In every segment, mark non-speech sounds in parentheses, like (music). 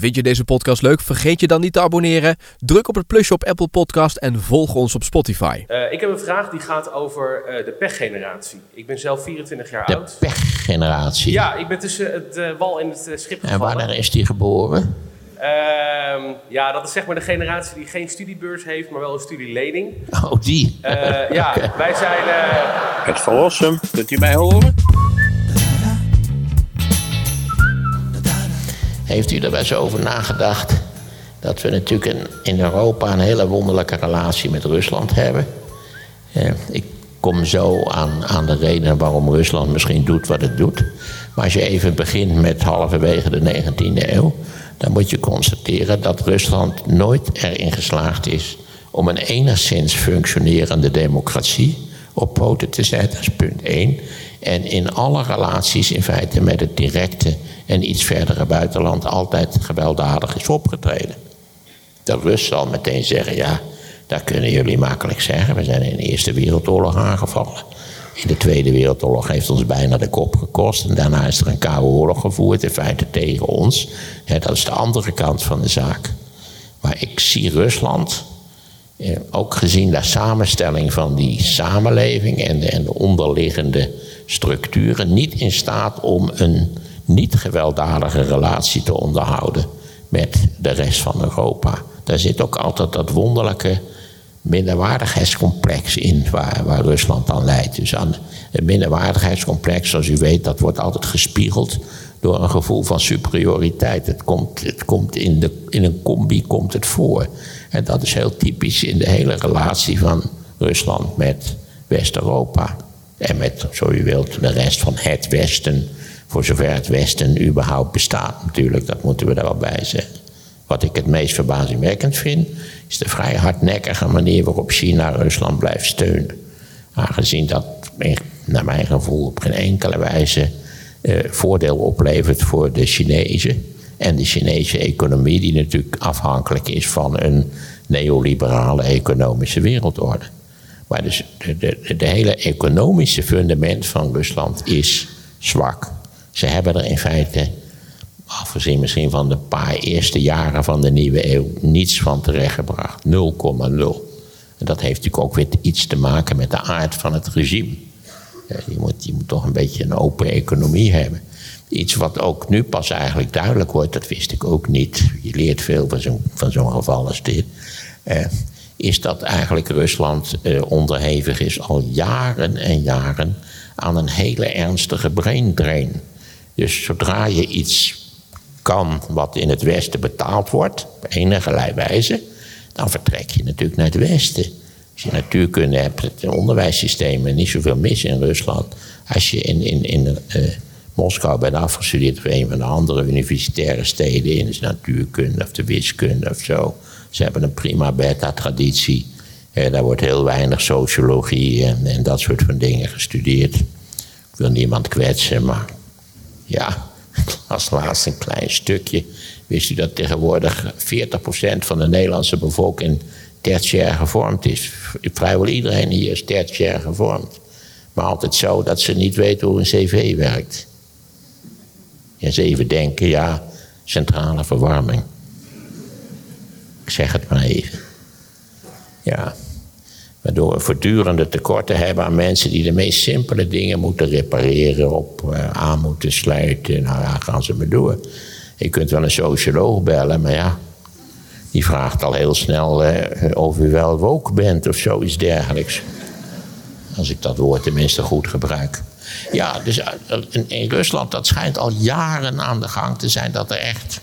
Vind je deze podcast leuk? Vergeet je dan niet te abonneren. Druk op het plusje op Apple Podcast en volg ons op Spotify. Uh, ik heb een vraag die gaat over uh, de pechgeneratie. Ik ben zelf 24 jaar de oud. De pechgeneratie? Ja, ik ben tussen het uh, wal en het schip gevallen. En wanneer is die geboren? Ehm, ja, dat is zeg maar de generatie die geen studiebeurs heeft, maar wel een studielening. Oh, die? ja, (laughs) okay. wij zijn... Het verlossen, kunt u mij horen? Heeft u er wel eens over nagedacht dat we natuurlijk in Europa een hele wonderlijke relatie met Rusland hebben? Eh, ik kom zo aan, aan de redenen waarom Rusland misschien doet wat het doet. Maar als je even begint met halverwege de 19e eeuw, dan moet je constateren dat Rusland nooit erin geslaagd is om een enigszins functionerende democratie op poten te zetten, dat is punt 1. En in alle relaties in feite met het directe en iets verdere buitenland altijd gewelddadig is opgetreden. De Rus zal meteen zeggen, ja, dat kunnen jullie makkelijk zeggen. We zijn in de Eerste Wereldoorlog aangevallen. In de Tweede Wereldoorlog heeft ons bijna de kop gekost. En daarna is er een koude oorlog gevoerd, in feite tegen ons. dat is de andere kant van de zaak. Maar ik zie Rusland, ook gezien de samenstelling van die samenleving en de, en de onderliggende structuren, niet in staat om een niet gewelddadige relatie te onderhouden met de rest van Europa. Daar zit ook altijd dat wonderlijke minderwaardigheidscomplex in waar, waar Rusland dan leidt. Dus aan het minderwaardigheidscomplex, zoals u weet, dat wordt altijd gespiegeld door een gevoel van superioriteit. Het komt, het komt in, de, in een combi komt het voor. En dat is heel typisch in de hele relatie van Rusland met West-Europa. En met, zo u wilt, de rest van het Westen. Voor zover het Westen überhaupt bestaat natuurlijk, dat moeten we daar wel bij zeggen. Wat ik het meest verbazingwekkend vind, is de vrij hardnekkige manier waarop China Rusland blijft steunen. Aangezien dat, naar mijn gevoel, op geen enkele wijze eh, voordeel oplevert voor de Chinezen. En de Chinese economie, die natuurlijk afhankelijk is van een neoliberale economische wereldorde. Maar dus de, de, de hele economische fundament van Rusland is zwak. Ze hebben er in feite, afgezien misschien van de paar eerste jaren van de nieuwe eeuw, niets van terechtgebracht. 0,0. En dat heeft natuurlijk ook weer iets te maken met de aard van het regime. Je moet, je moet toch een beetje een open economie hebben. Iets wat ook nu pas eigenlijk duidelijk wordt, dat wist ik ook niet. Je leert veel van zo'n van zo'n geval als dit. Eh, is dat eigenlijk Rusland eh, onderhevig is al jaren en jaren aan een hele ernstige brain drain. Dus zodra je iets kan wat in het Westen betaald wordt, op enige wijze, dan vertrek je natuurlijk naar het Westen. Als je natuurkunde hebt, het onderwijssysteem, niet zoveel mis in Rusland. Als je in, in, in uh, Moskou bent afgestudeerd of een van de andere universitaire steden in de natuurkunde of de wiskunde of zo. Ze hebben een prima beta-traditie. Eh, daar wordt heel weinig sociologie en, en dat soort van dingen gestudeerd. Ik wil niemand kwetsen, maar ja, (laughs) als laatste een klein stukje. Wist u dat tegenwoordig 40% van de Nederlandse bevolking tertiair gevormd is? Vrijwel iedereen hier is tertiair gevormd. Maar altijd zo dat ze niet weten hoe een cv werkt. En ze even denken, ja, centrale verwarming. Ik zeg het maar even. Ja. Waardoor we voortdurende tekorten hebben aan mensen die de meest simpele dingen moeten repareren, op uh, aan moeten sluiten. Nou ja, gaan ze maar door. Je kunt wel een socioloog bellen, maar ja, die vraagt al heel snel uh, of u wel woke bent of zoiets dergelijks. Als ik dat woord tenminste goed gebruik. Ja, dus in, in Rusland, dat schijnt al jaren aan de gang te zijn dat er echt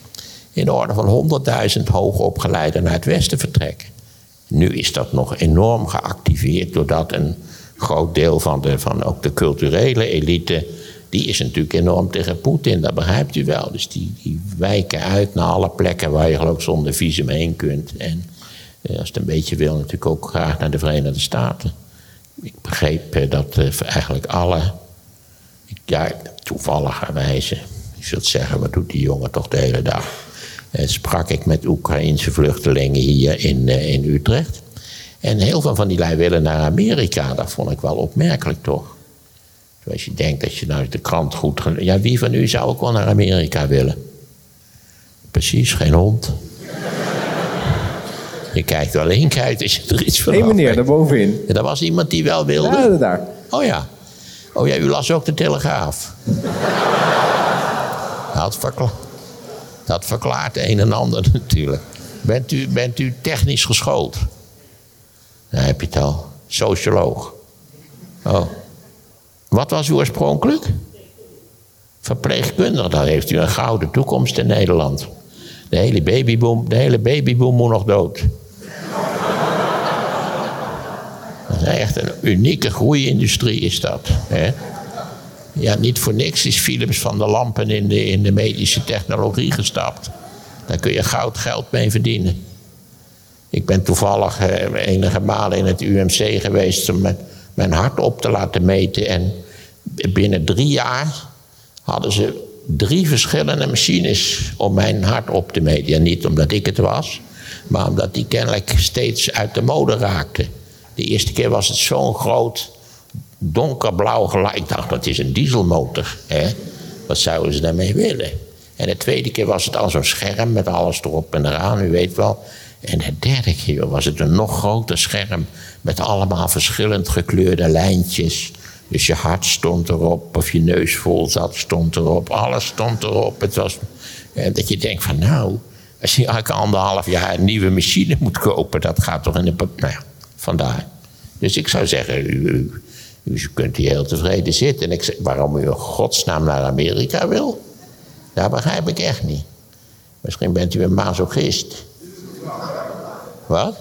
in de orde van 100.000 hoogopgeleiden naar het westen vertrekken. Nu is dat nog enorm geactiveerd doordat een groot deel van, de, van ook de culturele elite. die is natuurlijk enorm tegen Poetin, dat begrijpt u wel. Dus die, die wijken uit naar alle plekken waar je geloof zonder visum heen kunt. En eh, als het een beetje wil, natuurlijk ook graag naar de Verenigde Staten. Ik begreep eh, dat eh, eigenlijk alle. Ja, toevalligerwijze. Je zult zeggen, wat doet die jongen toch de hele dag? Eh, sprak ik met Oekraïnse vluchtelingen hier in, eh, in Utrecht. En heel veel van die lui willen naar Amerika. Dat vond ik wel opmerkelijk toch. Als je denkt dat je nou de krant goed... Ja, wie van u zou ook wel naar Amerika willen? Precies, geen hond. Je kijkt wel link uit als je er iets van af meneer, weet. daar bovenin. Ja, dat was iemand die wel wilde. Ja, daar. Oh ja. Oh ja, u las ook de Telegraaf. Dat, verkla dat verklaart een en ander natuurlijk. Bent u, bent u technisch geschoold? Dan heb je het al. Socioloog. Oh. Wat was u oorspronkelijk? Verpleegkundige. Dan heeft u een gouden toekomst in Nederland. De hele babyboom, de hele babyboom moet nog dood. Dat is echt een unieke groeiindustrie is dat. Hè? Ja, niet voor niks is Philips van de Lampen in de, in de medische technologie gestapt. Daar kun je goud geld mee verdienen. Ik ben toevallig eh, enige malen in het UMC geweest om mijn, hart op te laten meten. En binnen drie jaar hadden ze drie verschillende machines om mijn hart op te meten. Ja, niet omdat ik het was, maar omdat die kennelijk steeds uit de mode raakte. De eerste keer was het zo'n groot donkerblauw geluid. Ik dacht, dat is een dieselmotor. Hè? Wat zouden ze daarmee willen? En de tweede keer was het al zo'n scherm met alles erop en eraan, u weet wel. En de derde keer was het een nog groter scherm met allemaal verschillend gekleurde lijntjes. Dus je hart stond erop, of je neus vol zat, stond erop. Alles stond erop. Het was dat je denkt van nou, als je elke anderhalf jaar een nieuwe machine moet kopen, dat gaat toch in de... Nou ja, vandaar. Dus ik zou zeggen, u, u, u kunt hier heel tevreden zitten. En ik zeg, waarom u in godsnaam naar Amerika wil, dat begrijp ik echt niet. Misschien bent u een masochist. Wat?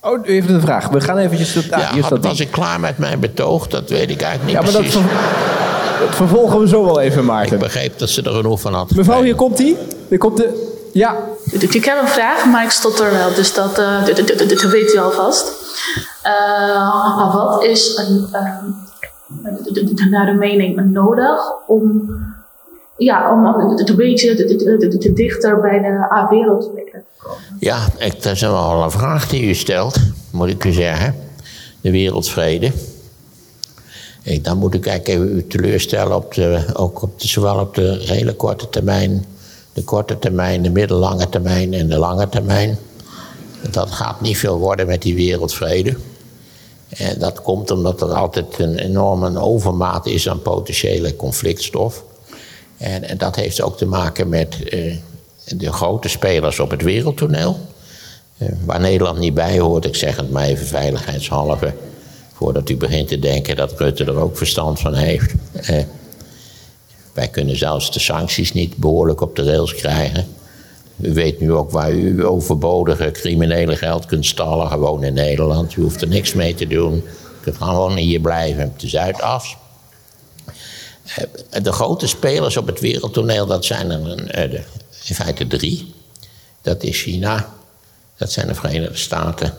Oh, u heeft een vraag. We gaan eventjes... Tot, ah, ja, hier had- was ik klaar met mijn betoog? Dat weet ik eigenlijk Ja, niet maar dat, precies. ver- (laughs) dat vervolgen we zo wel even, Ik Maarten. begreep dat ze er genoeg van had. Mevrouw, hier komt hij. Er komt de... Ja, Ik heb een vraag, maar ik stotter wel, dus dat, eh, dat, dat, dat- dat weet u alvast. Eh, wat is een, ehm, naar de mening nodig om, ja, om een beetje te- te- te- te dichter bij de A-wereld te komen? Ja, ik, dat is wel een vraag die u stelt, moet ik u zeggen. De wereldvrede. Ik, dan moet ik eigenlijk even u teleurstellen, op de, ook op de, zowel op de hele korte termijn, de korte termijn, de middellange termijn en de lange termijn. Dat gaat niet veel worden met die wereldvrede. En dat komt omdat er altijd een enorme overmaat is aan potentiële conflictstof. En, dat heeft ook te maken met eh, de grote spelers op het wereldtoneel. Eh, waar Nederland niet bij hoort, ik zeg het maar even veiligheidshalve. Voordat u begint te denken dat Rutte er ook verstand van heeft. Eh, wij kunnen zelfs de sancties niet behoorlijk op de rails krijgen. U weet nu ook waar u overbodige criminele geld kunt stallen, gewoon in Nederland. U hoeft er niks mee te doen. U kunt gewoon hier blijven op de Zuidas. Eh, De grote spelers op het wereldtoneel, dat zijn er eh, in feite drie. Dat is China, dat zijn de Verenigde Staten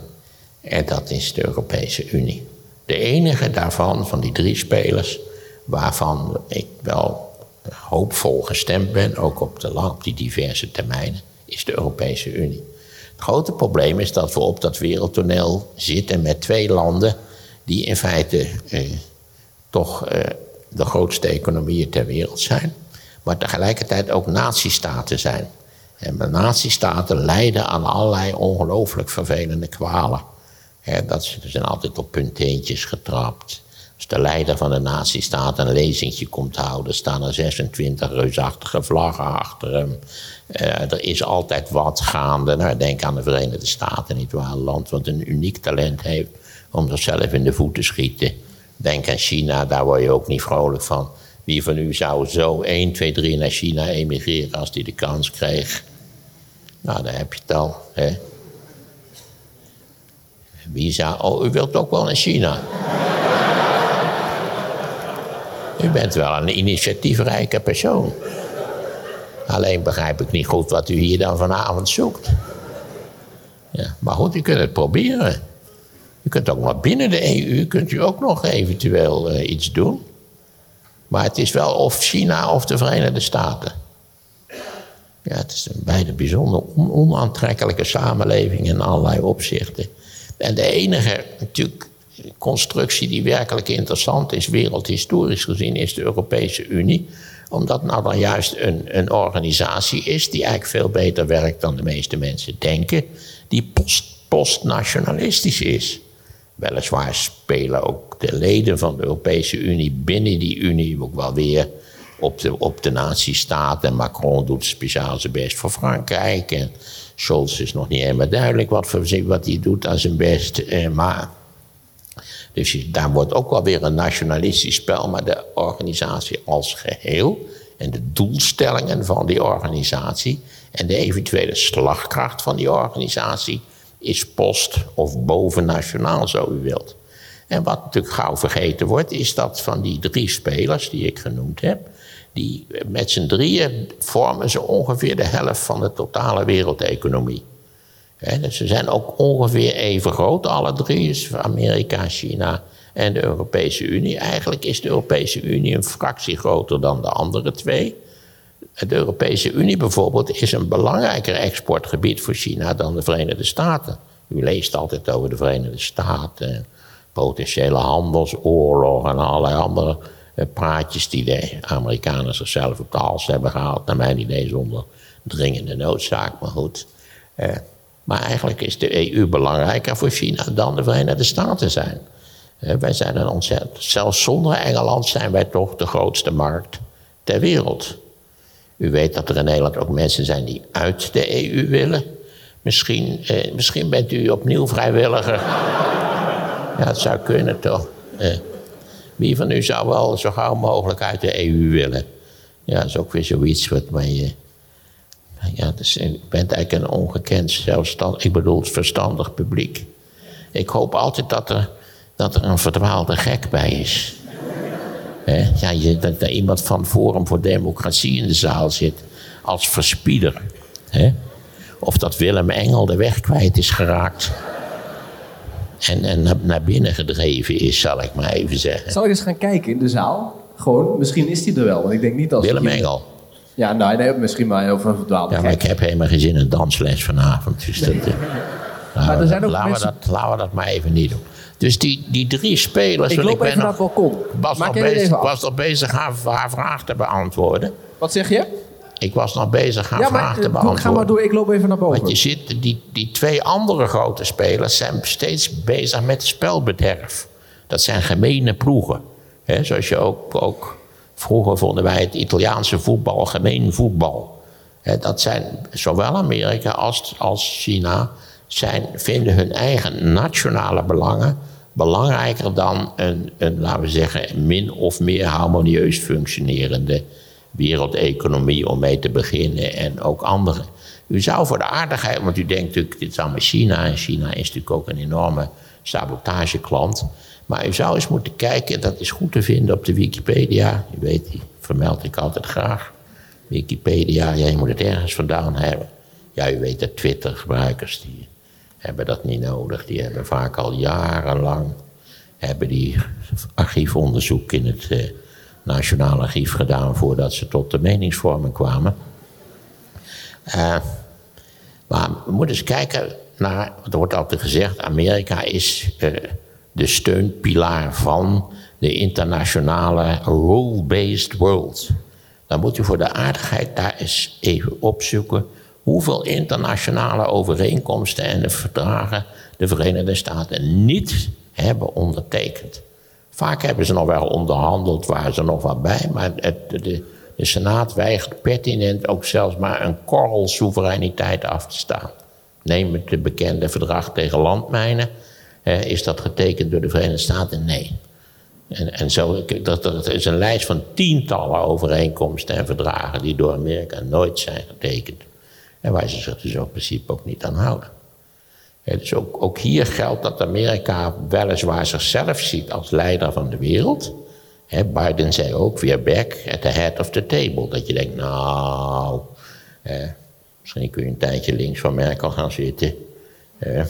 en dat is de Europese Unie. De enige daarvan, van die drie spelers, waarvan ik wel hoopvol gestemd ben, ook op, de, op die diverse termijnen, is de Europese Unie. Het grote probleem is dat we op dat wereldtoneel zitten met twee landen die in feite eh, toch eh, de grootste economieën ter wereld zijn, maar tegelijkertijd ook natiestaten zijn. En de natiestaten lijden aan allerlei ongelooflijk vervelende kwalen. Hè, dat ze zijn altijd op punteentjes getrapt. Als de leider van de natiestaat een lezingje komt houden, staan er 26 reusachtige vlaggen achter hem. Eh, er is altijd wat gaande. Nou, denk aan de Verenigde Staten, niet waar? Een land wat een uniek talent heeft om zichzelf in de voet te schieten. Denk aan China, daar word je ook niet vrolijk van. Wie van u zou zo 1, 2, 3 naar China emigreren als die de kans kreeg? Nou, daar heb je het al. Hè? Wie zou... Oh, u wilt ook wel naar China? U bent wel een initiatiefrijke persoon. Alleen begrijp ik niet goed wat u hier dan vanavond zoekt. Ja, maar goed, u kunt het proberen. U kunt ook nog binnen de EU kunt u ook nog eventueel eh, iets doen. Maar het is wel of China of de Verenigde Staten. Ja, het is een beide bijzonder on- onaantrekkelijke samenleving in allerlei opzichten. En de enige natuurlijk, constructie die werkelijk interessant is, wereldhistorisch gezien, is de Europese Unie. Omdat nou dan juist een, een organisatie is die eigenlijk veel beter werkt dan de meeste mensen denken. Die post, postnationalistisch is. Weliswaar spelen ook de leden van de Europese Unie binnen die Unie ook wel weer op de, op de nazistaat. En Macron doet speciaal zijn best voor Frankrijk. En Scholz is nog niet helemaal duidelijk wat, voor, wat hij doet aan zijn best. Eh, maar dus daar wordt ook wel weer een nationalistisch spel, maar de organisatie als geheel en de doelstellingen van die organisatie en de eventuele slagkracht van die organisatie is post- of bovennationaal, zo u wilt. En wat natuurlijk gauw vergeten wordt, is dat van die drie spelers die ik genoemd heb, die met z'n drieën vormen ze ongeveer de helft van de totale wereldeconomie. Ze zijn ook ongeveer even groot, alle drie. Dus Amerika, China en de Europese Unie. Eigenlijk is de Europese Unie een fractie groter dan de andere twee. De Europese Unie bijvoorbeeld is een belangrijker exportgebied voor China dan de Verenigde Staten. U leest altijd over de Verenigde Staten, potentiële handelsoorlog en allerlei andere eh, praatjes die de Amerikanen zichzelf op de hals hebben gehaald. Naar mijn idee zonder dringende noodzaak, maar goed. Eh, maar eigenlijk is de EU belangrijker voor China dan de Verenigde Staten zijn. Eh, wij zijn een ontzettend, zelfs zonder Engeland zijn wij toch de grootste markt ter wereld. U weet dat er in Nederland ook mensen zijn die uit de EU willen. Misschien, eh, misschien bent u opnieuw vrijwilliger. (laughs) Ja, het zou kunnen toch. Eh, wie van u zou wel zo gauw mogelijk uit de EU willen? Ja, dat is ook weer zoiets wat mij. Eh, ja, dus, eh, ik ben eigenlijk een ongekend zelfstandig, ik bedoel verstandig publiek. Ik hoop altijd dat er, dat er een verdwaalde gek bij is. Ja, je, dat er iemand van Forum voor Democratie in de zaal zit als verspieder. Of dat Willem Engel de weg kwijt is geraakt. En, en naar, binnen gedreven is, zal ik maar even zeggen. Zal ik eens gaan kijken in de zaal? Gewoon, misschien is die er wel. Want ik denk niet als... Willem Engel. Ja, nou, nee, misschien maar over een verdwaalde Ja, maar ik heb helemaal geen zin in dansles vanavond. Dus dat, eh, laten, er we zijn dat- ook laten, mensen- we dat, laten we dat maar even niet doen. Dus die, die drie spelers... Ik loop ben even naar het balkon. was nog bezig, was nog bezig haar, haar vraag te beantwoorden. Wat zeg je? Ik was nog bezig haar ja, vraag maar te eh, beantwoorden. ga maar door. Ik loop even naar boven. Want je ziet, die, die twee andere grote spelers zijn steeds bezig met spelbederf. Dat zijn gemene ploegen. Hè, zoals je ook, ook... Vroeger vonden wij het Italiaanse voetbal gemeen voetbal. Dat zijn zowel Amerika als, als China... Zijn, vinden hun eigen nationale belangen belangrijker dan een, een, laten we zeggen, min of meer harmonieus functionerende wereldeconomie om mee te beginnen en ook andere. U zou voor de aardigheid, want u denkt natuurlijk, dit is allemaal China en China is natuurlijk ook een enorme sabotageklant. Maar u zou eens moeten kijken, dat is goed te vinden op de Wikipedia. U weet, die vermeld ik altijd graag. Wikipedia, ja, je moet het ergens vandaan hebben. Ja, u weet dat Twitter-gebruikers, die hebben dat niet nodig. Die hebben vaak al jarenlang hebben die archiefonderzoek in het eh, Nationaal Archief gedaan voordat ze tot de meningsvorming kwamen. Eh, maar we moeten eens kijken naar, er wordt altijd gezegd, Amerika is eh, de steunpilaar van de internationale rule-based world. Dan moet u voor de aardigheid daar eens even opzoeken hoeveel internationale overeenkomsten en verdragen de Verenigde Staten niet hebben ondertekend. Vaak hebben ze nog wel onderhandeld, waren ze nog wat bij, maar het, de, Senaat weigert pertinent ook zelfs maar een korrel soevereiniteit af te staan. Neem het de bekende verdrag tegen landmijnen. Eh, is dat getekend door de Verenigde Staten? Nee. En, en zo, dat, dat is een lijst van tientallen overeenkomsten en verdragen die door Amerika nooit zijn getekend. En waar ze zich dus in principe ook niet aan houden. Ja, dus ook, hier geldt dat Amerika weliswaar zichzelf ziet als leider van de wereld. Biden zei ook weer back at the head of the table. Dat je denkt, nou, eh, misschien kun je een tijdje links van Merkel gaan zitten. Eh,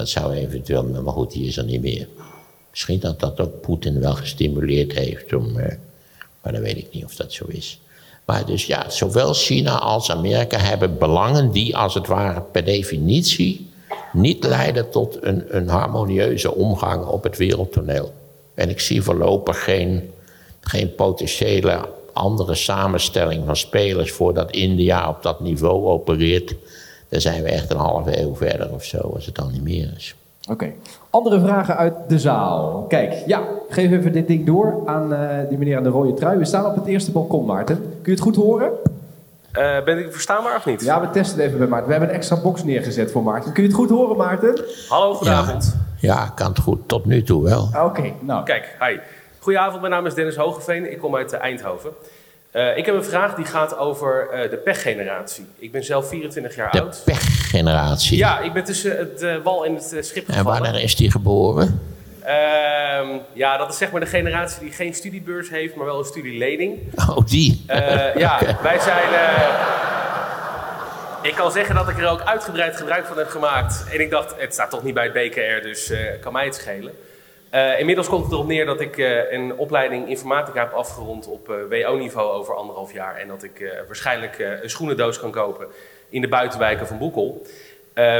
dat zou eventueel, maar goed, die is er niet meer. Misschien dat dat ook Poetin wel gestimuleerd heeft om. eh, maar dan weet ik niet of dat zo is. Maar dus ja, zowel China als Amerika hebben belangen die als het ware per definitie niet leiden tot een, een harmonieuze omgang op het wereldtoneel. En ik zie voorlopig geen, geen potentiële andere samenstelling van spelers voordat India op dat niveau opereert, dan zijn we echt een halve eeuw verder of zo, als het dan niet meer is. Oké. Andere vragen uit de zaal. Kijk, ja, geef even dit ding door aan eh, die meneer aan de rode trui. We staan op het eerste balkon, Maarten. Kun je het goed horen? Eh, ben ik verstaanbaar of niet? Ja, we testen het even bij Maarten. We hebben een extra box neergezet voor Maarten. Kun je het goed horen, Maarten? Hallo, goedenavond. Ja, ik kan het goed, tot nu toe wel. Oké, nou. Kijk, hi. Goedenavond, mijn naam is Dennis Hogeveen. Ik kom uit eh, Eindhoven. Eh, ik heb een vraag die gaat over eh, de pechgeneratie. Ik ben zelf 24 jaar De oud. pechgeneratie. Ja, ik ben tussen het eh, wal en het schip En gevallen. wanneer is die geboren? Ehm, ja, dat is zeg maar de generatie die geen studiebeurs heeft, maar wel een studielening. Oh, die. Ja, (laughs) wij zijn. ik kan zeggen dat ik er ook uitgebreid gebruik van heb gemaakt. En ik dacht, het staat toch niet bij het BKR, dus kan mij het schelen. Eh, inmiddels komt het erop neer dat ik eh, een opleiding informatica heb afgerond op eh, WO-niveau over anderhalf jaar. En dat ik waarschijnlijk een schoenendoos kan kopen in de buitenwijken van Boekel.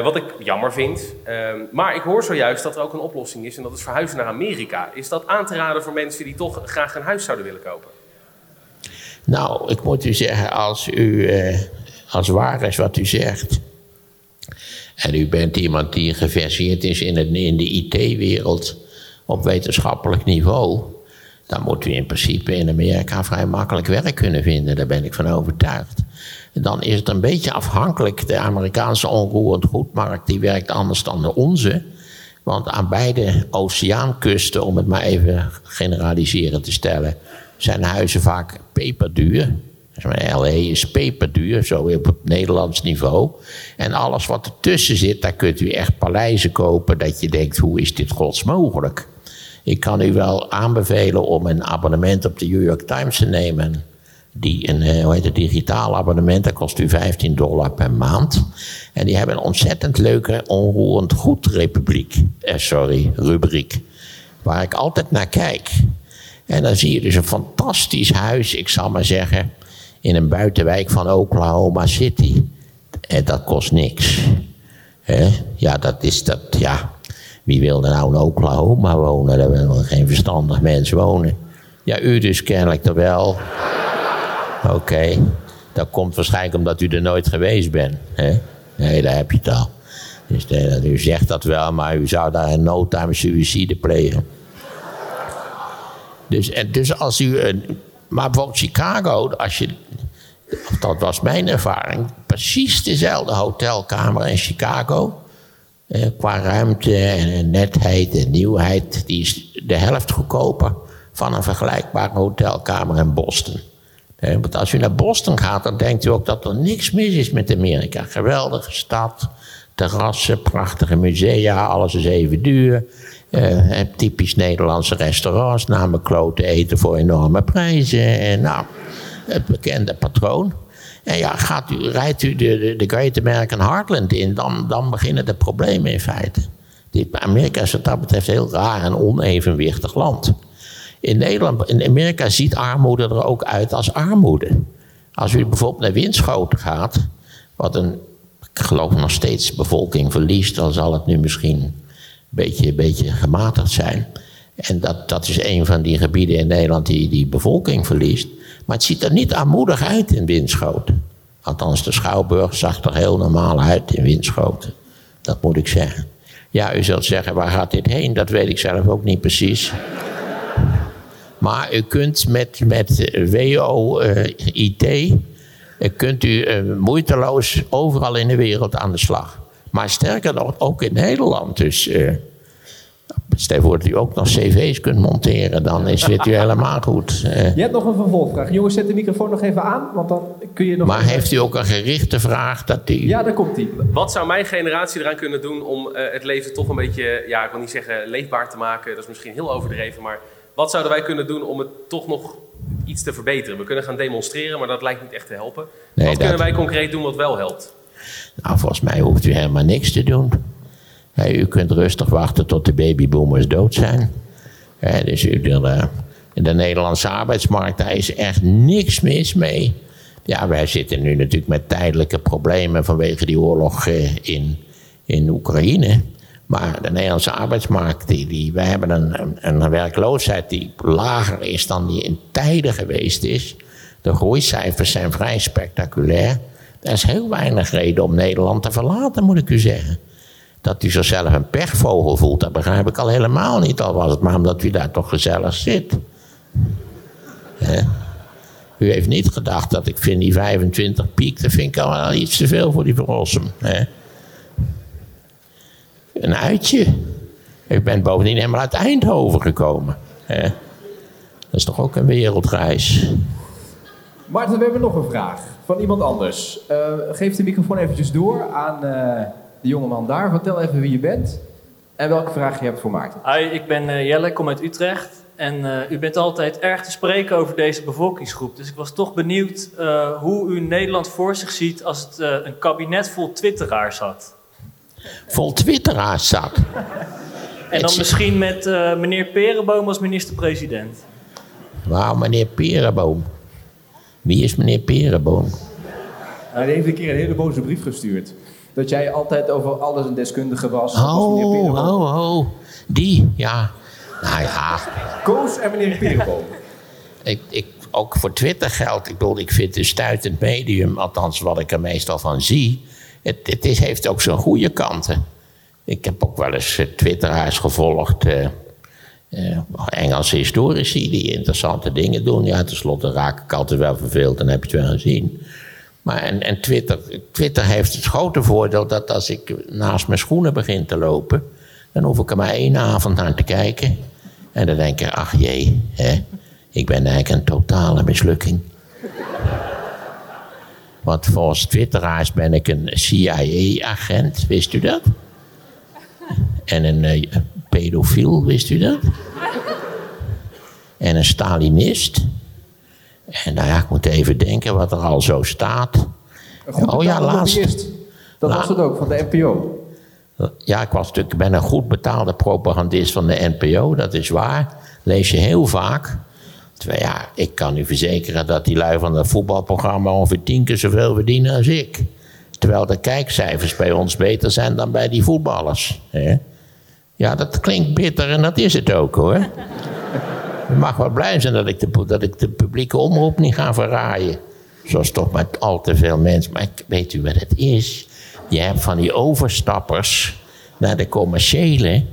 Wat ik jammer vind. Ehm, maar ik hoor zojuist dat er ook een oplossing is en dat is verhuizen naar Amerika. Is dat aan te raden voor mensen die toch graag een huis zouden willen kopen? Nou, ik moet u zeggen, als u, als waar is wat u zegt, en u bent iemand die geverseerd is in, het, in de IT-wereld op wetenschappelijk niveau, dan moet u in principe in Amerika vrij makkelijk werk kunnen vinden. Daar ben ik van overtuigd. Dan is het een beetje afhankelijk. De Amerikaanse onroerend goedmarkt die werkt anders dan de onze. Want aan beide oceaankusten, om het maar even generaliserend te stellen, zijn huizen vaak peperduur. LA is peperduur, zo op het Nederlands niveau. En alles wat ertussen zit, daar kunt u echt paleizen kopen dat je denkt, hoe is dit gods mogelijk? Ik kan u wel aanbevelen om een abonnement op de New York Times te nemen. Die een eh, hoe heet het, digitaal abonnement, dat kost u 15 dollar per maand. En die hebben een ontzettend leuke onroerend goed republiek, eh, sorry, rubriek. Waar ik altijd naar kijk. En dan zie je dus een fantastisch huis, ik zal maar zeggen, in een buitenwijk van Oklahoma City. En dat kost niks. Ja, dat is dat, ja. Wie wil nou in Oklahoma wonen? Daar wil geen verstandig mens wonen. Ja, u dus kennelijk er wel. Oké, dat komt waarschijnlijk omdat u er nooit geweest bent. Hè? Nee, daar heb je het al. Dus u zegt dat wel, maar u zou daar in no time suïcide plegen. Dus, en dus als u. een- maar bijvoorbeeld Chicago, als je. Dat was mijn ervaring. Precies dezelfde hotelkamer in Chicago. Eh, qua ruimte en netheid en nieuwheid. Die is de helft goedkoper van een vergelijkbare hotelkamer in Boston. Eh, want als u naar Boston gaat, dan denkt u ook dat er niks mis is met Amerika. Geweldige stad, terrassen, prachtige musea, alles is even duur. Eh, typisch Nederlandse restaurants, namelijk klote eten voor enorme prijzen. En nou, het bekende patroon. En ja, gaat u, rijdt u de, de, de Great American Heartland in, dan, dan beginnen de problemen in feite. Amerika is wat dat betreft heel raar en onevenwichtig land. In, Nederland, in Amerika ziet armoede er ook uit als armoede. Als u bijvoorbeeld naar Winschoten gaat, wat een, ik geloof nog steeds bevolking verliest, dan zal het nu misschien een beetje, een beetje gematigd zijn. En dat, dat is een van die gebieden in Nederland die, die bevolking verliest. Maar het ziet er niet armoedig uit in Winschoten. Althans, de Schouwburg zag er heel normaal uit in Winschoten. Dat moet ik zeggen. Ja, u zult zeggen, waar gaat dit heen? Dat weet ik zelf ook niet precies. Maar u kunt met, met WO-IT uh, kunt u uh, moeiteloos overal in de wereld aan de slag. Maar sterker nog, ook in Nederland. Dus stel voor dat u ook nog cv's kunt monteren, dan is het u helemaal goed. Uh, Je hebt nog een vervolgvraag. Jongens, zet de microfoon nog even aan, want dan kun je nog... maar heeft u ook een gerichte vraag dat u... Ja, daar komt ie. Wat zou mijn generatie eraan kunnen doen om uh, het leven toch een beetje, ja, ik wil niet zeggen leefbaar te maken, dat is misschien heel overdreven, maar wat zouden wij kunnen doen om het toch nog iets te verbeteren? We kunnen gaan demonstreren, maar dat lijkt niet echt te helpen. Nee, wat dat... kunnen wij concreet doen wat wel helpt? Nou, volgens mij hoeft u helemaal niks te doen. U kunt rustig wachten tot de babyboomers dood zijn. Dus u, de, de Nederlandse arbeidsmarkt, daar is echt niks mis mee. Ja, wij zitten nu natuurlijk met tijdelijke problemen vanwege die oorlog in, in Oekraïne. Maar de Nederlandse arbeidsmarkt, die, die, wij hebben een, een werkloosheid die lager is dan die in tijden geweest is. De groeicijfers zijn vrij spectaculair. Er is heel weinig reden om Nederland te verlaten, moet ik u zeggen. Dat u zichzelf een pechvogel voelt, dat begrijp ik al helemaal niet. Al was het maar omdat u daar toch gezellig zit. U heeft niet gedacht dat ik vind die 25 piek, dat vind ik al wel iets te veel voor die Verrossum. Hè? Een uitje. Ik ben bovendien helemaal uit Eindhoven gekomen. Dat is toch ook een wereldreis. Maarten, we hebben nog een vraag van iemand anders. Eh, geef de microfoon eventjes door aan eh, de jongeman daar. Vertel even wie je bent en welke vraag je hebt voor Maarten. Hi, ik ben eh, Jelle, ik kom uit Utrecht. En eh, u bent altijd erg te spreken over deze bevolkingsgroep. Dus ik was toch benieuwd eh, hoe u Nederland voor zich ziet als het een kabinet vol twitteraars had. Vol twitteraars zat. En dan misschien met eh, meneer Perenboom als minister-president. Wauw, meneer Perenboom. Wie is meneer Perenboom? Hij heeft een keer een hele boze brief gestuurd. Dat jij altijd over alles een deskundige was. Oh, oh, oh. Die, ja. Nou ja, Koos en meneer Perenboom. ik, ik, ook voor Twitter geldt. Ik bedoel, ik vind het een stuitend medium. Althans, wat ik er meestal van zie. Het, het is, heeft ook zijn goede kanten. Ik heb ook wel eens eh, twitteraars gevolgd. eh, eh, Engelse historici die interessante dingen doen. Ja, tenslotte raak ik altijd wel verveeld. Dan heb je het wel gezien. Maar en, Twitter, Twitter heeft het grote voordeel dat als ik naast mijn schoenen begin te lopen, dan hoef ik er maar één avond naar te kijken. En dan denk ik, ach jee, hè, ik ben eigenlijk een totale mislukking. Want volgens twitteraars ben ik een CIA-agent, wist u dat? En een eh, pedofiel, wist u dat? En een Stalinist. En nou ja, ik moet even denken wat er al zo staat. Een goed Oh ja, laatst. Dat La- was het ook, van de NPO. Ja, ik was natuurlijk, ben een goed betaalde propagandist van de NPO, dat is waar. Lees je heel vaak. Terwijl ja, ik kan u verzekeren dat die lui van dat voetbalprogramma ongeveer tien keer zoveel verdienen als ik. Terwijl de kijkcijfers bij ons beter zijn dan bij die voetballers. Hè? Ja, dat klinkt bitter en dat is het ook hoor. Je mag wel blij zijn dat ik, de, dat ik publieke omroep niet ga verraaien. Zoals toch met al te veel mensen. Maar weet u wat het is? Je hebt van die overstappers naar de commerciële.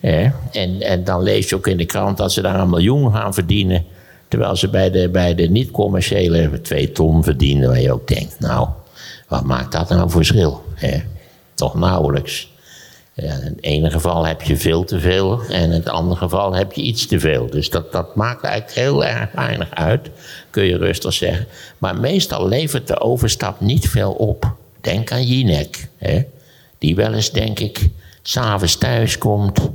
Hè? En, en dan lees je ook in de krant dat ze daar een miljoen gaan verdienen. Terwijl ze bij de, bij de niet-commerciële twee ton verdienen. Waar je ook denkt, nou, wat maakt dat nou verschil? Hè? Toch nauwelijks. Ja, in het ene geval heb je veel te veel en in het andere geval heb je iets te veel. Dus dat, dat maakt eigenlijk heel erg weinig uit, kun je rustig zeggen. Maar meestal levert de overstap niet veel op. Denk aan Jinek, hè? die wel eens, denk ik, s'avonds thuis komt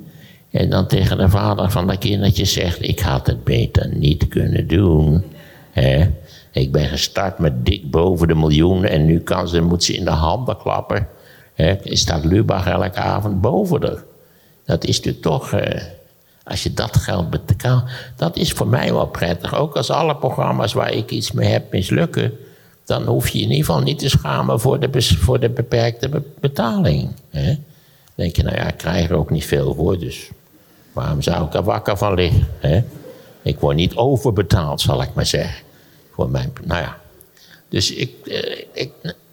en dan tegen de vader van dat kindertje zegt: Ik had het beter niet kunnen doen. Hè? Ik ben gestart met dik boven de miljoen en nu kan ze, moet ze in de handen klappen. Hè? Staat Lubach elke avond boven haar. Dat is natuurlijk toch, eh, als je dat geld betaalt, dat is voor mij wel prettig. Ook als alle programma's waar ik iets mee heb mislukken, dan hoef je in ieder geval niet te schamen voor de, voor de beperkte be- betaling. Dan denk je, nou ja, ik krijg er ook niet veel voor, dus waarom zou ik er wakker van liggen? Ik word niet overbetaald, zal ik maar zeggen. Voor mijn, nou ja. Dus ik, eh, ik,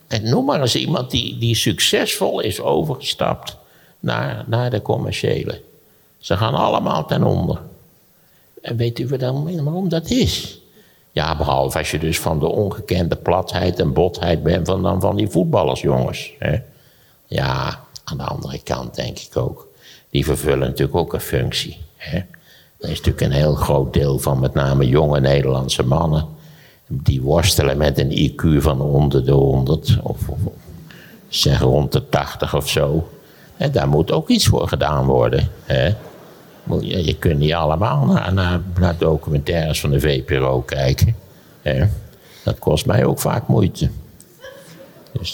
ik noem maar eens iemand die, die succesvol is overgestapt naar, naar de commerciële. Ze gaan allemaal ten onder. En weet u waarom, waarom dat is? Ja, behalve als je dus van de ongekende platheid en botheid bent van, dan van die voetballersjongens. Hè? Ja, aan de andere kant denk ik ook. Die vervullen natuurlijk ook een functie. Hè? Er is natuurlijk een heel groot deel van met name jonge Nederlandse mannen. Die worstelen met een IQ van onder de 100. Of, zeg rond de 80 of zo. En daar moet ook iets voor gedaan worden. Hè? Moet Je, je kunt niet allemaal naar, naar, naar documentaires van de VPRO kijken. Hè? Dat kost mij ook vaak moeite.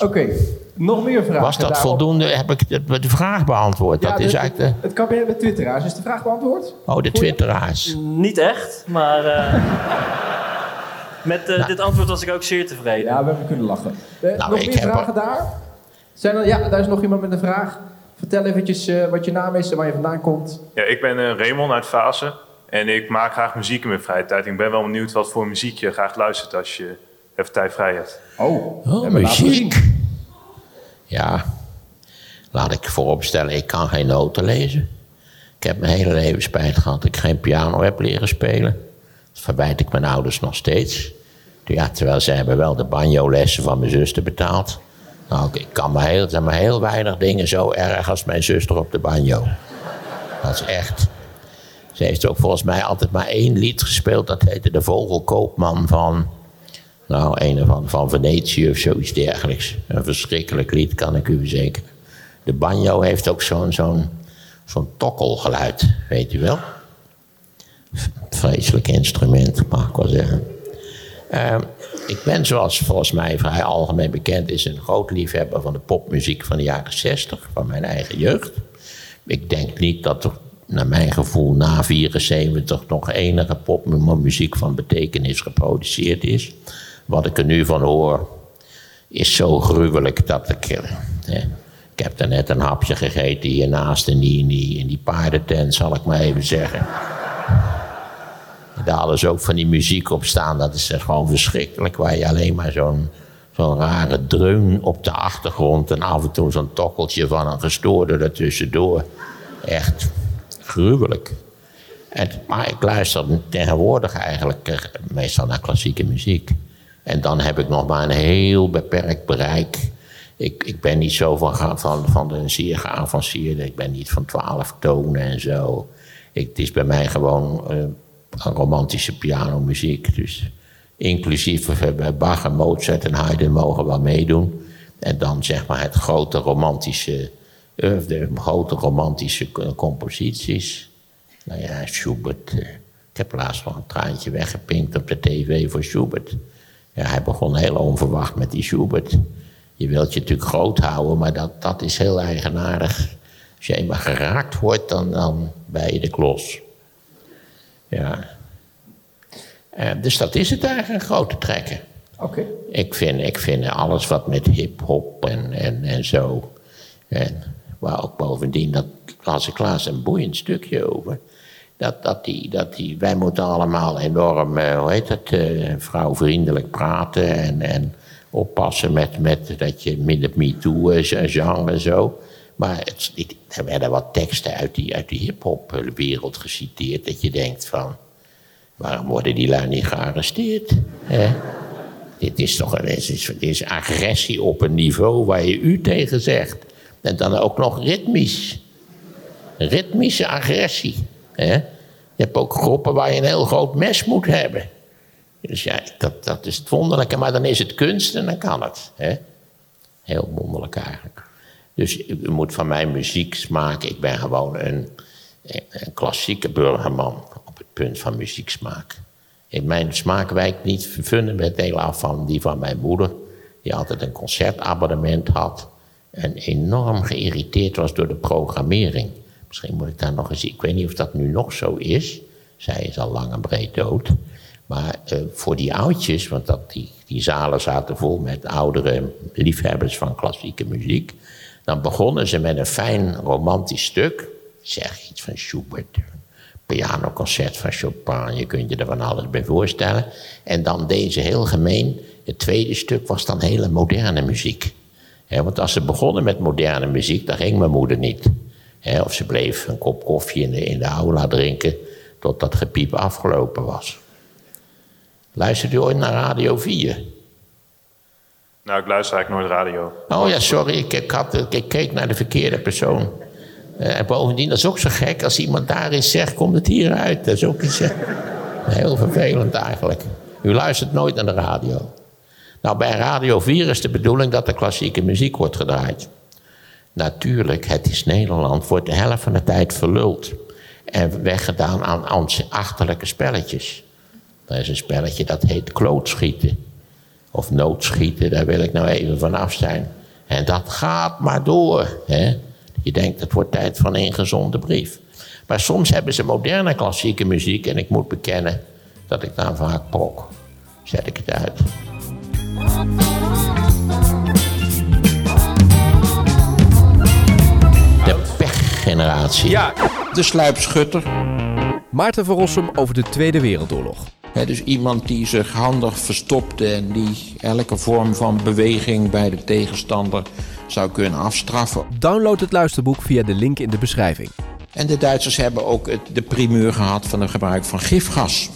Oké, nog meer vragen Was dat daarop? voldoende? Heb ik de, de vraag beantwoord? Ja, dat is de- eigenlijk Het kabinet met twitteraars. Is de vraag beantwoord? de, oh, de twitteraars. Niet echt, maar eh, met eh, dit antwoord was ik ook zeer tevreden. Ja, we hebben kunnen lachen. Eh, Nou, nog ik meer heb vragen daar? Zijn er, ja, daar is nog iemand met een vraag. Vertel eventjes eh, wat je naam is en waar je vandaan komt. Ja, ik ben Raymond uit Vaassen. En ik maak graag muziek in mijn vrije tijd. Ik ben wel benieuwd wat voor muziek je graag luistert als je even tijd vrij hebt. Oh, Oh, muziek. Ja, laat ik vooropstellen, ik kan geen noten lezen. Ik heb mijn hele leven spijt gehad dat ik geen piano heb leren spelen. Verwijt ik mijn ouders nog steeds. Ja, terwijl zij hebben wel de banjo-lessen van mijn zuster betaald. Nou, ik- kan maar heel, maar heel weinig dingen zo erg als mijn zuster op de banjo. Dat is echt. Ze heeft ook volgens mij altijd maar één lied gespeeld. Dat heette De Vogelkoopman van... Nou, een van, van Venetië of zoiets dergelijks. Een verschrikkelijk lied, kan ik u verzekeren. De banjo heeft ook zo'n zo'n zo'n tokkelgeluid, weet u wel? Vreselijk instrument, mag ik wel zeggen. Ehm, ik ben, zoals volgens mij vrij algemeen bekend is, een groot liefhebber van de popmuziek van de jaren 60, van mijn eigen jeugd. Ik denk niet dat er, naar mijn gevoel, na 74 nog enige popmuziek van betekenis geproduceerd is. Wat ik er nu van hoor, is zo gruwelijk dat ik. eh, ik heb er net een hapje gegeten hiernaast in die, in, die, in die paardentent, zal ik maar even zeggen. Daar hadden ook van die muziek op staan. Dat is echt gewoon verschrikkelijk. Waar je alleen maar zo'n zo'n rare dreun op de achtergrond. En af en toe zo'n tokkeltje van een gestoorde ertussendoor. Echt gruwelijk. En, maar ik luister tegenwoordig eigenlijk eh, meestal naar klassieke muziek. En dan heb ik nog maar een heel beperkt bereik. Ik, ik ben niet zo van, van, van de zeer geavanceerde. Ik ben niet van twaalf tonen en zo. Ik, het is bij mij gewoon een romantische pianomuziek. Dus inclusief bij Bach en Mozart en Haydn mogen wel meedoen. En dan zeg maar het grote romantische, eh, de grote romantische co- composities. Nou ja, Schubert. eh, ik heb laatst nog een traantje weggepinkt op de tv voor Schubert. Ja, hij begon heel onverwacht met die Schubert. Je wilt je natuurlijk groot houden, maar dat, dat is heel eigenaardig. Als je eenmaal geraakt wordt, dan, dan ben je de klos. Ja. Eh, dus dat is het eigenlijk, grote trekken. Oké. Ik vind, ik vind alles wat met hip-hop en, en, en zo. En waar ook bovendien, dat las ik laatst een boeiend stukje over. Dat, dat, die, dat die, wij moeten allemaal enorm, eh, hoe heet het, eh, vrouwvriendelijk praten en, en oppassen met, met dat je minder MeToo-genre en zo. Maar het, het- er werden wat teksten uit die, uit die hip-hop-wereld geciteerd, dat je denkt van, waarom worden die lui niet gearresteerd? Hè? Dit is toch dit is, dit is agressie op een niveau waar je u tegen zegt. En dan ook nog ritmisch. Ritmische agressie. Hè? Je hebt ook groepen waar je een heel groot mes moet hebben. Dus ja, dat, dat is het wonderlijke. Maar dan is het kunst en dan kan het. Hè? Heel wonderlijk eigenlijk. Dus u moet van mijn muzieksmaak... Ik ben gewoon een, een klassieke burgerman op het punt van muzieksmaak. In mijn smaak wijkt niet fundamenteel af van die van mijn moeder... die altijd een concertabonnement had... en enorm geïrriteerd was door de programmering. Misschien moet ik daar nog eens... Ik weet niet of dat nu nog zo is. Zij is al lang en breed dood. Maar eh, voor die oudjes, want dat, die, die zalen zaten vol met oudere liefhebbers van klassieke muziek. Dan begonnen ze met een fijn romantisch stuk. Zeg iets van Schubert, pianoconcert van Chopin, je kunt je er van alles bij voorstellen. En dan deze heel gemeen, het tweede stuk was dan hele moderne muziek. Want als ze begonnen met moderne muziek, dan ging mijn moeder niet. Of ze bleef een kop koffie in de, in de aula drinken tot dat gepiep afgelopen was. Luistert u ooit naar Radio 4? Nou, ik luister eigenlijk nooit radio. Oh ja, sorry, ik, ik, keek naar de verkeerde persoon. Eh, en bovendien, dat is ook zo gek. Als iemand daar is zegt, komt het hier uit. Dat is ook iets, eh, heel vervelend eigenlijk. U luistert nooit naar de radio. Nou, bij Radio 4 is de bedoeling dat er klassieke muziek wordt gedraaid. Natuurlijk, het is Nederland, wordt de helft van de tijd verluld. En weggedaan aan achterlijke spelletjes. Er is een spelletje dat heet klootschieten. Of noodschieten, daar wil ik nou even vanaf zijn. En dat gaat maar door. Hè? Je denkt, het wordt tijd van een gezonde brief. Maar soms hebben ze moderne klassieke muziek... en ik moet bekennen dat ik daar vaak prok. Zet ik het uit. De pechgeneratie. Ja, De sluipschutter. Maarten van Rossum over de Tweede Wereldoorlog. Hè, dus iemand die zich handig verstopte en die elke vorm van beweging bij de tegenstander zou kunnen afstraffen. Download het luisterboek via de link in de beschrijving. En de Duitsers hebben ook het, de primeur gehad van het gebruik van gifgas.